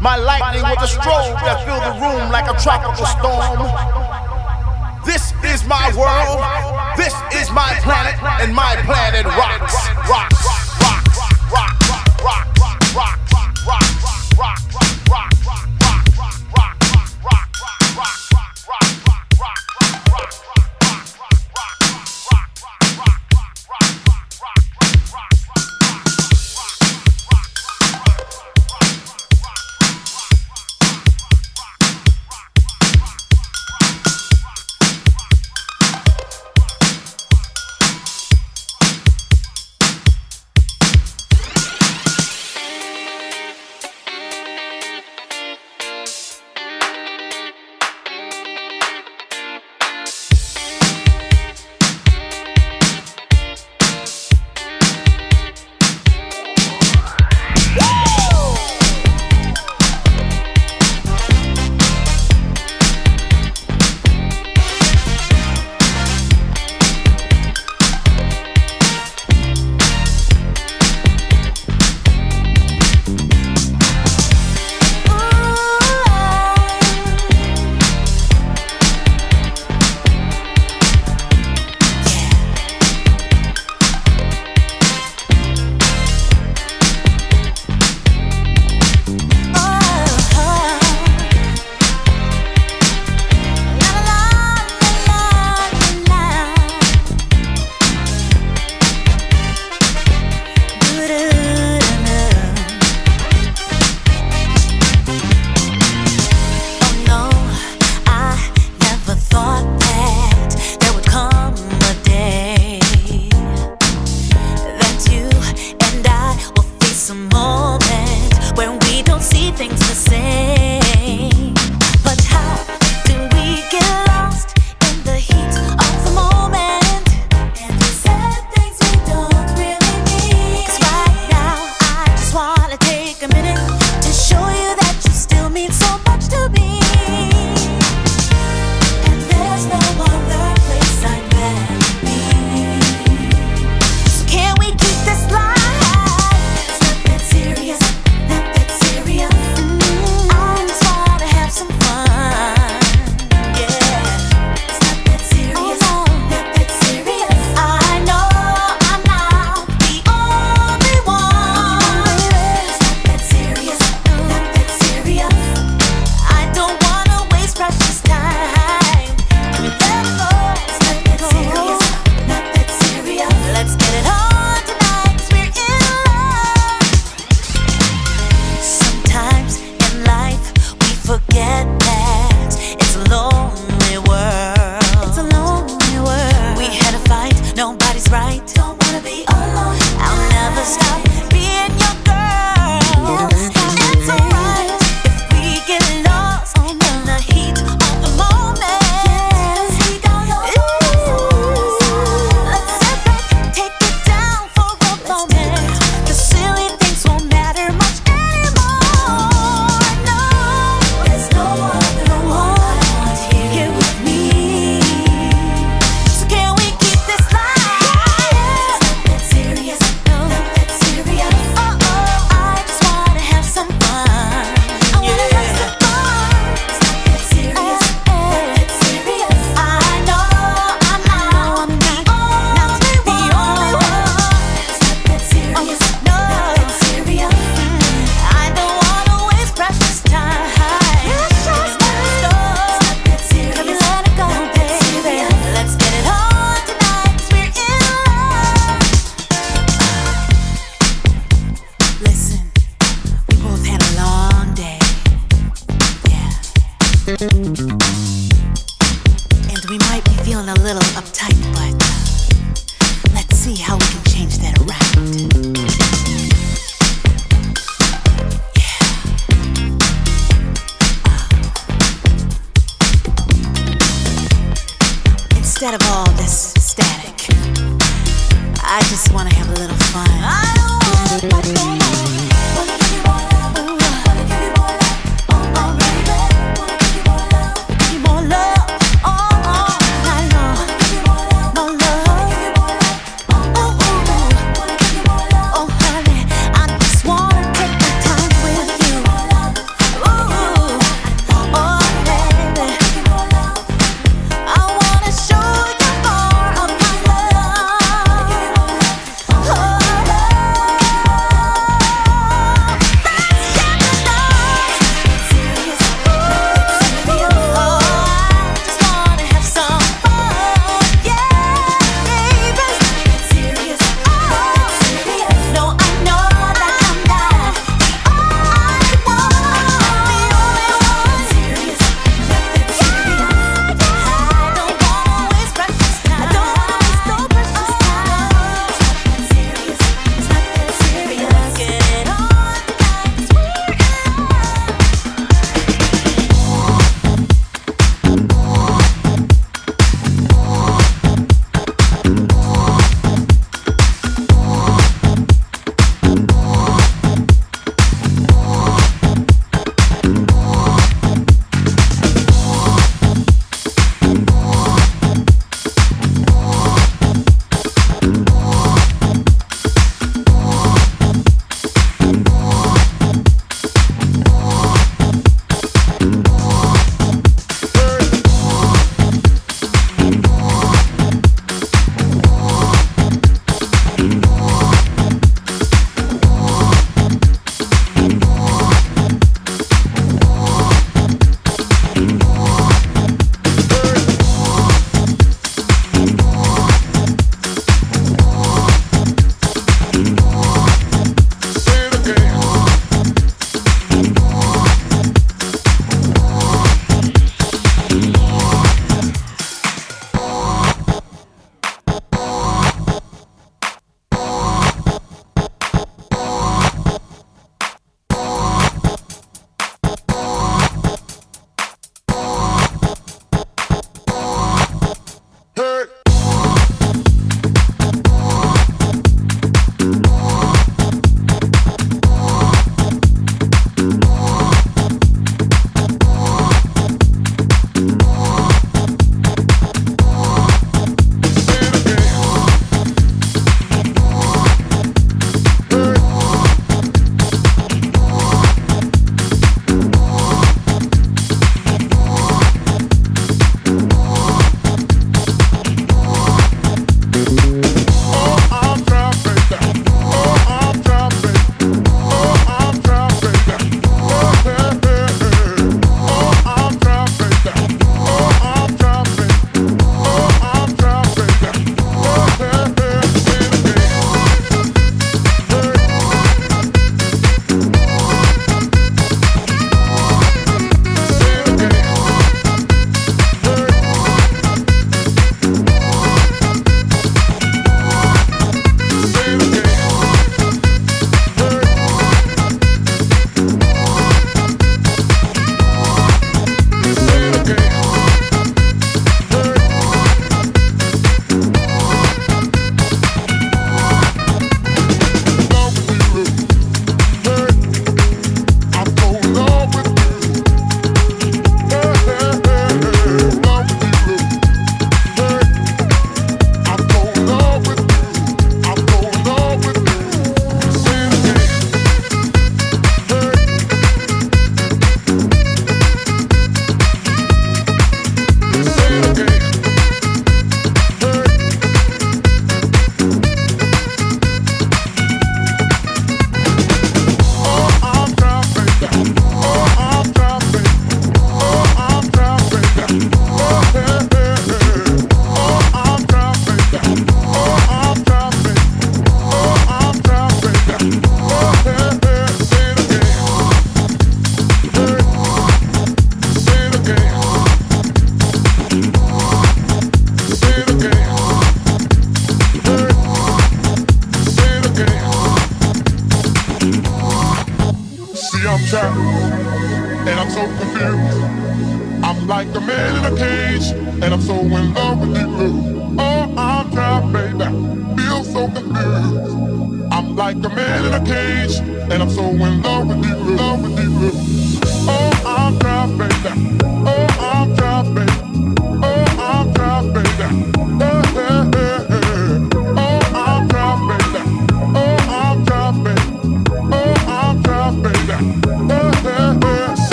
My lightning was a strobe that filled the room like a tropical storm. This is my world. This is my planet, and my planet rocks, rocks,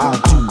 I'll do.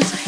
mind.